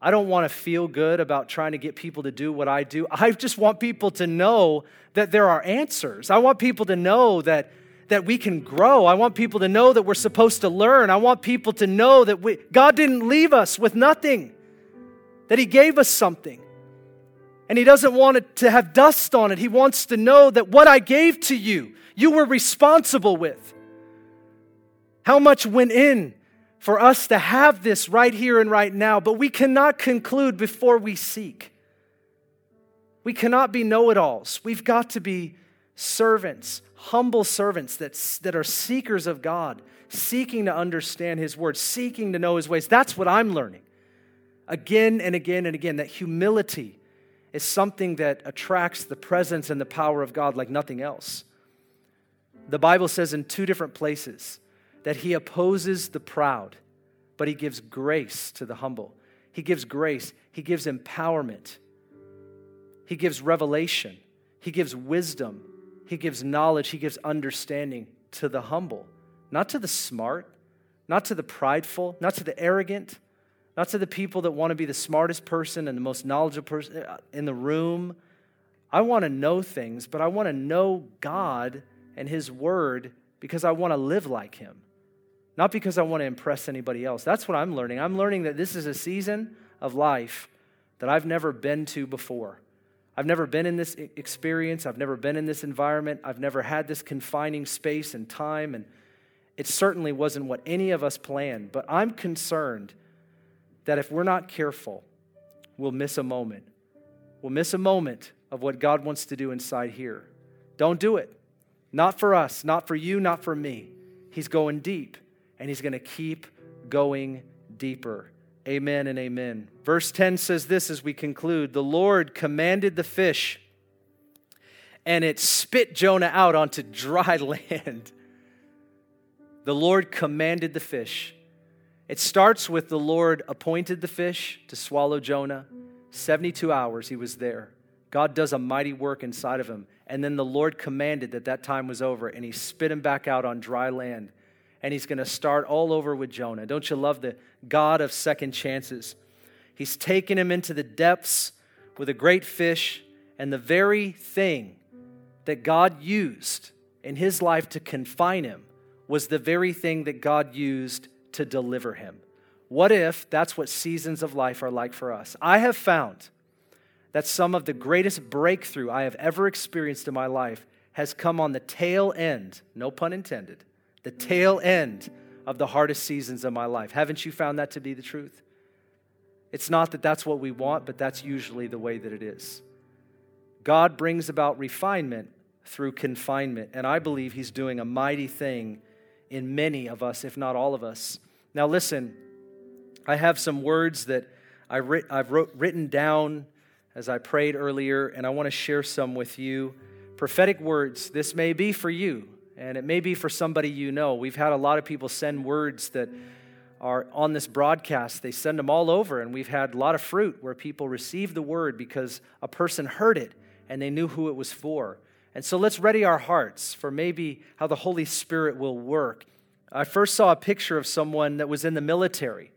I don't want to feel good about trying to get people to do what I do. I just want people to know that there are answers. I want people to know that that we can grow. I want people to know that we're supposed to learn. I want people to know that we, God didn't leave us with nothing, that He gave us something. And He doesn't want it to have dust on it. He wants to know that what I gave to you, you were responsible with. How much went in for us to have this right here and right now, but we cannot conclude before we seek. We cannot be know it alls. We've got to be servants humble servants that, that are seekers of God, seeking to understand His word, seeking to know His ways. That's what I'm learning again and again and again. That humility is something that attracts the presence and the power of God like nothing else. The Bible says in two different places that He opposes the proud, but He gives grace to the humble. He gives grace, He gives empowerment, He gives revelation, He gives wisdom. He gives knowledge, He gives understanding to the humble, not to the smart, not to the prideful, not to the arrogant, not to the people that want to be the smartest person and the most knowledgeable person uh, in the room. I want to know things, but I want to know God and His Word because I want to live like Him, not because I want to impress anybody else. That's what I'm learning. I'm learning that this is a season of life that I've never been to before. I've never been in this experience. I've never been in this environment. I've never had this confining space and time. And it certainly wasn't what any of us planned. But I'm concerned that if we're not careful, we'll miss a moment. We'll miss a moment of what God wants to do inside here. Don't do it. Not for us, not for you, not for me. He's going deep, and He's going to keep going deeper. Amen and amen. Verse 10 says this as we conclude The Lord commanded the fish, and it spit Jonah out onto dry land. The Lord commanded the fish. It starts with the Lord appointed the fish to swallow Jonah. 72 hours he was there. God does a mighty work inside of him. And then the Lord commanded that that time was over, and he spit him back out on dry land. And he's going to start all over with Jonah. Don't you love the God of second chances? He's taken him into the depths with a great fish, and the very thing that God used in his life to confine him was the very thing that God used to deliver him. What if that's what seasons of life are like for us? I have found that some of the greatest breakthrough I have ever experienced in my life has come on the tail end, no pun intended, the tail end of the hardest seasons of my life. Haven't you found that to be the truth? It's not that that's what we want, but that's usually the way that it is. God brings about refinement through confinement, and I believe He's doing a mighty thing in many of us, if not all of us. Now, listen, I have some words that I wrote, written down as I prayed earlier, and I want to share some with you. Prophetic words. This may be for you, and it may be for somebody you know. We've had a lot of people send words that are on this broadcast. They send them all over, and we've had a lot of fruit where people receive the word because a person heard it and they knew who it was for. And so let's ready our hearts for maybe how the Holy Spirit will work. I first saw a picture of someone that was in the military.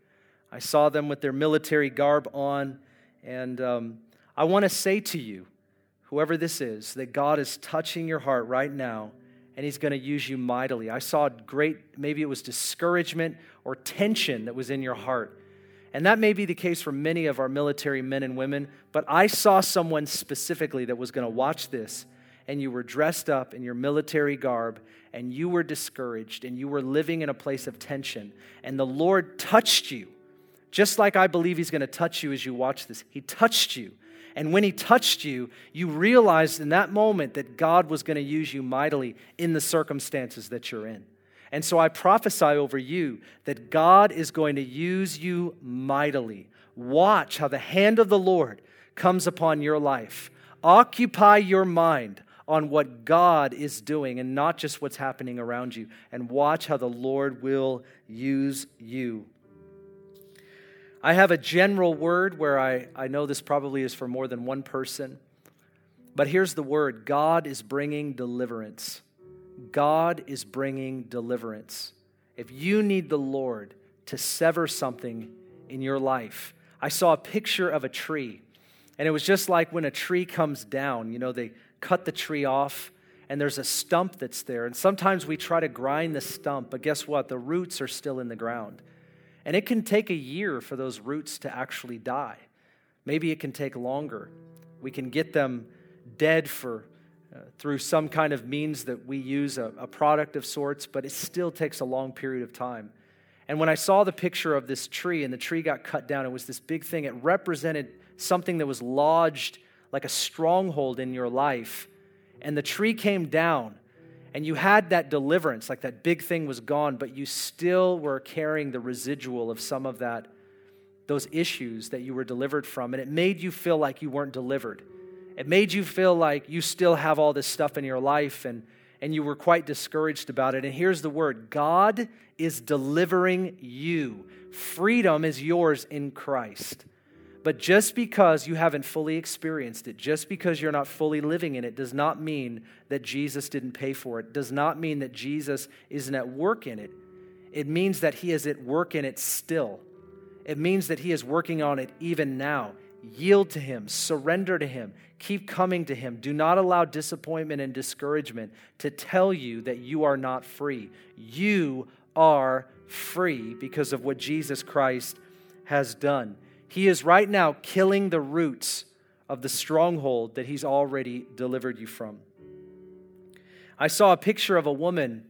I saw them with their military garb on, and um, I want to say to you, whoever this is, that God is touching your heart right now and He's going to use you mightily. I saw great, maybe it was discouragement or tension that was in your heart. And that may be the case for many of our military men and women, but I saw someone specifically that was going to watch this and you were dressed up in your military garb and you were discouraged and you were living in a place of tension and the Lord touched you, just like I believe He's going to touch you as you watch this. He touched you. And when He touched you, you realized in that moment that God was going to use you mightily in the circumstances that you're in. And so I prophesy over you that God is going to use you mightily. Watch how the hand of the Lord comes upon your life. Occupy your mind on what God is doing and not just what's happening around you. And watch how the Lord will use you. I have a general word where I, I know this probably is for more than one person. But here's the word God is bringing deliverance. God is bringing deliverance. If you need the Lord to sever something in your life, I saw a picture of a tree. And it was just like when a tree comes down, you know, they cut the tree off and there's a stump that's there. And sometimes we try to grind the stump, but guess what? The roots are still in the ground. And it can take a year for those roots to actually die. Maybe it can take longer. We can get them dead for uh, through some kind of means that we use a, a product of sorts, but it still takes a long period of time. And when I saw the picture of this tree and the tree got cut down, it was this big thing. It represented something that was lodged like a stronghold in your life, and the tree came down, and you had that deliverance, like that big thing was gone, but you still were carrying the residual of some of that, those issues that you were delivered from, and it made you feel like you weren't delivered. It made you feel like you still have all this stuff in your life, and and you were quite discouraged about it. And here's the word God is delivering you. Freedom is yours in Christ. But just because you haven't fully experienced it, just because you're not fully living in it, does not mean that Jesus didn't pay for it, does not mean that Jesus isn't at work in it. It means that He is at work in it still. It means that He is working on it even now. Yield to Him, surrender to Him, keep coming to Him. Do not allow disappointment and discouragement to tell you that you are not free. You are free because of what Jesus Christ has done. He is right now killing the roots of the stronghold that He's already delivered you from. I saw a picture of a woman,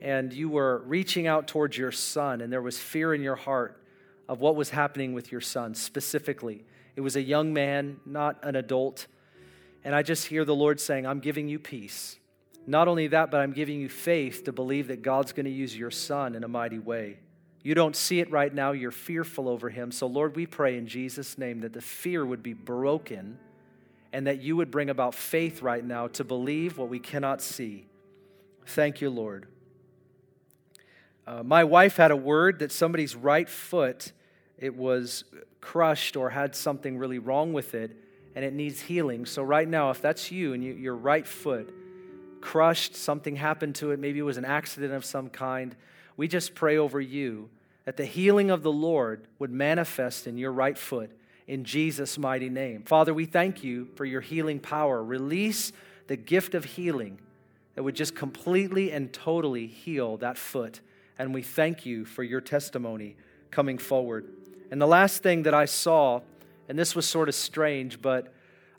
and you were reaching out towards your son, and there was fear in your heart of what was happening with your son specifically. It was a young man, not an adult. And I just hear the Lord saying, I'm giving you peace. Not only that, but I'm giving you faith to believe that God's going to use your son in a mighty way. You don't see it right now. You're fearful over him. So, Lord, we pray in Jesus' name that the fear would be broken and that you would bring about faith right now to believe what we cannot see. Thank you, Lord. Uh, my wife had a word that somebody's right foot it was crushed or had something really wrong with it and it needs healing. So right now, if that's you and you, your right foot crushed, something happened to it, maybe it was an accident of some kind, we just pray over you that the healing of the Lord would manifest in your right foot in Jesus' mighty name. Father, we thank you for your healing power. Release the gift of healing that would just completely and totally heal that foot. And we thank you for your testimony coming forward. And the last thing that I saw, and this was sort of strange, but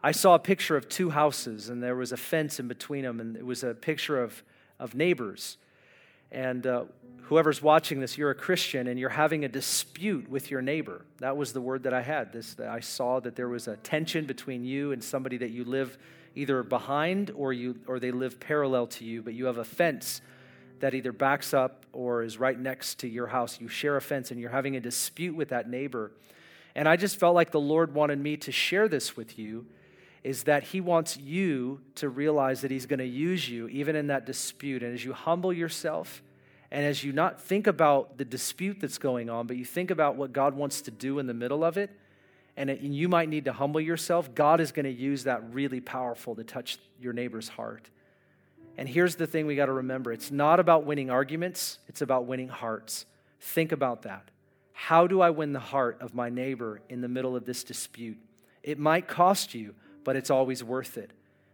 I saw a picture of two houses, and there was a fence in between them, and it was a picture of, of neighbors. And uh, whoever's watching this, you're a Christian and you're having a dispute with your neighbor. That was the word that I had. This I saw that there was a tension between you and somebody that you live either behind or you or they live parallel to you, but you have a fence that either backs up or is right next to your house. You share a fence and you're having a dispute with that neighbor. And I just felt like the Lord wanted me to share this with you is that he wants you to realize that he's going to use you even in that dispute. And as you humble yourself, and as you not think about the dispute that's going on, but you think about what God wants to do in the middle of it, and, it, and you might need to humble yourself, God is going to use that really powerful to touch your neighbor's heart. And here's the thing we got to remember it's not about winning arguments, it's about winning hearts. Think about that. How do I win the heart of my neighbor in the middle of this dispute? It might cost you, but it's always worth it.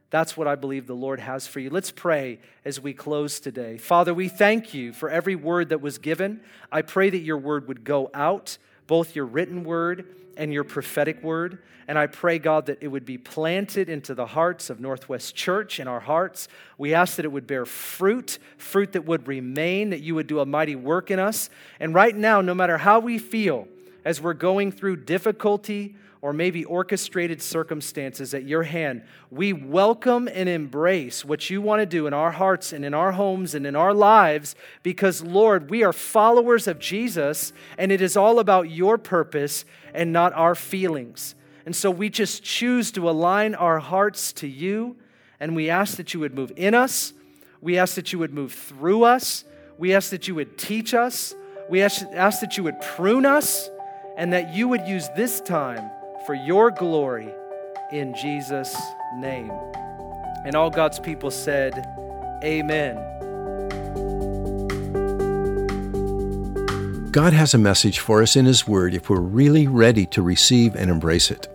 That's what I believe the Lord has for you. Let's pray as we close today. Father, we thank you for every word that was given. I pray that your word would go out, both your written word and your prophetic word. And I pray, God, that it would be planted into the hearts of Northwest Church in our hearts. We ask that it would bear fruit, fruit that would remain, that you would do a mighty work in us. And right now, no matter how we feel as we're going through difficulty, or maybe orchestrated circumstances at your hand, we welcome and embrace what you want to do in our hearts and in our homes and in our lives because, Lord, we are followers of Jesus and it is all about your purpose and not our feelings. And so we just choose to align our hearts to you and we ask that you would move in us. We ask that you would move through us. We ask that you would teach us. We ask, ask that you would prune us and that you would use this time for your glory in Jesus' name. And all God's people said, Amen. God has a message for us in His Word if we're really ready to receive and embrace it.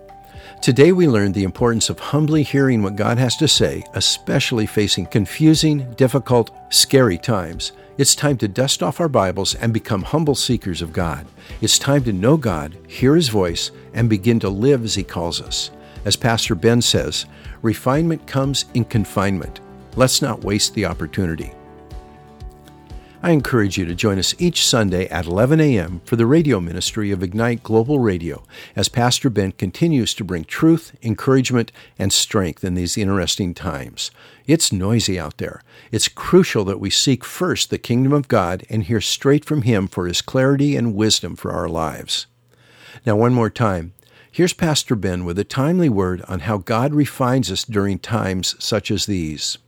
Today we learned the importance of humbly hearing what God has to say, especially facing confusing, difficult, scary times. It's time to dust off our Bibles and become humble seekers of God. It's time to know God, hear His voice, and begin to live as He calls us. As Pastor Ben says, refinement comes in confinement. Let's not waste the opportunity. I encourage you to join us each Sunday at 11 a.m. for the radio ministry of Ignite Global Radio as Pastor Ben continues to bring truth, encouragement, and strength in these interesting times. It's noisy out there. It's crucial that we seek first the kingdom of God and hear straight from Him for His clarity and wisdom for our lives. Now, one more time. Here's Pastor Ben with a timely word on how God refines us during times such as these.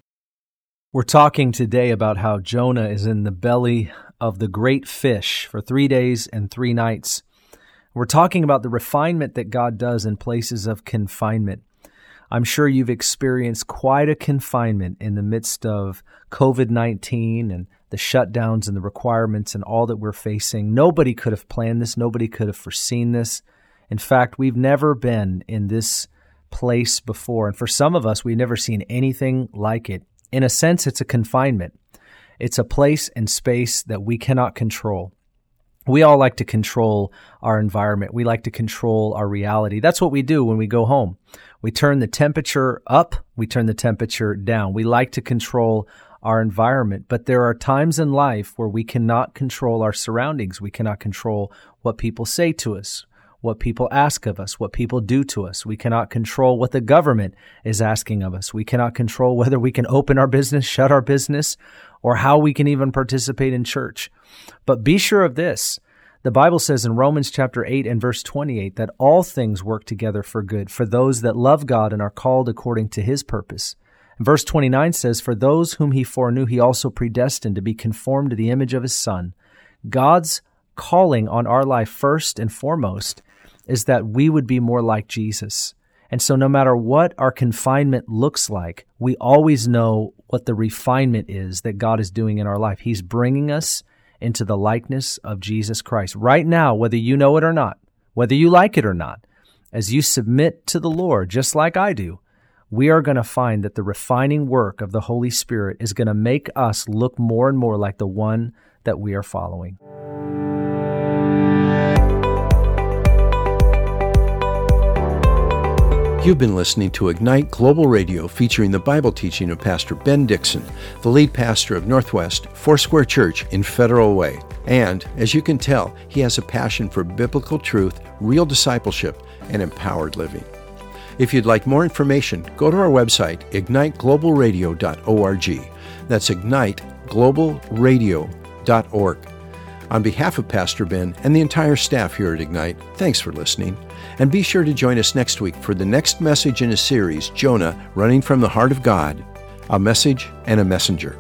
We're talking today about how Jonah is in the belly of the great fish for three days and three nights. We're talking about the refinement that God does in places of confinement. I'm sure you've experienced quite a confinement in the midst of COVID 19 and the shutdowns and the requirements and all that we're facing. Nobody could have planned this, nobody could have foreseen this. In fact, we've never been in this place before. And for some of us, we've never seen anything like it in a sense, it's a confinement. It's a place and space that we cannot control. We all like to control our environment. We like to control our reality. That's what we do when we go home. We turn the temperature up, we turn the temperature down. We like to control our environment, but there are times in life where we cannot control our surroundings. We cannot control what people say to us what people ask of us, what people do to us. We cannot control what the government is asking of us. We cannot control whether we can open our business, shut our business, or how we can even participate in church. But be sure of this The Bible says in Romans chapter 8 and verse 28 that all things work together for good for those that love God and are called according to his purpose. And verse 29 says, For those whom he foreknew, he also predestined to be conformed to the image of his Son. God's calling on our life first and foremost is that we would be more like Jesus. And so, no matter what our confinement looks like, we always know what the refinement is that God is doing in our life. He's bringing us into the likeness of Jesus Christ. Right now, whether you know it or not, whether you like it or not, as you submit to the Lord, just like I do, we are going to find that the refining work of the Holy Spirit is going to make us look more and more like the one that we are following. You've been listening to Ignite Global Radio featuring the Bible teaching of Pastor Ben Dixon, the lead pastor of Northwest Foursquare Church in Federal Way. And, as you can tell, he has a passion for biblical truth, real discipleship, and empowered living. If you'd like more information, go to our website, igniteglobalradio.org. That's igniteglobalradio.org. On behalf of Pastor Ben and the entire staff here at Ignite, thanks for listening. And be sure to join us next week for the next message in a series Jonah Running from the Heart of God, a message and a messenger.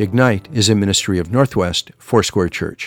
Ignite is a ministry of Northwest Foursquare Church.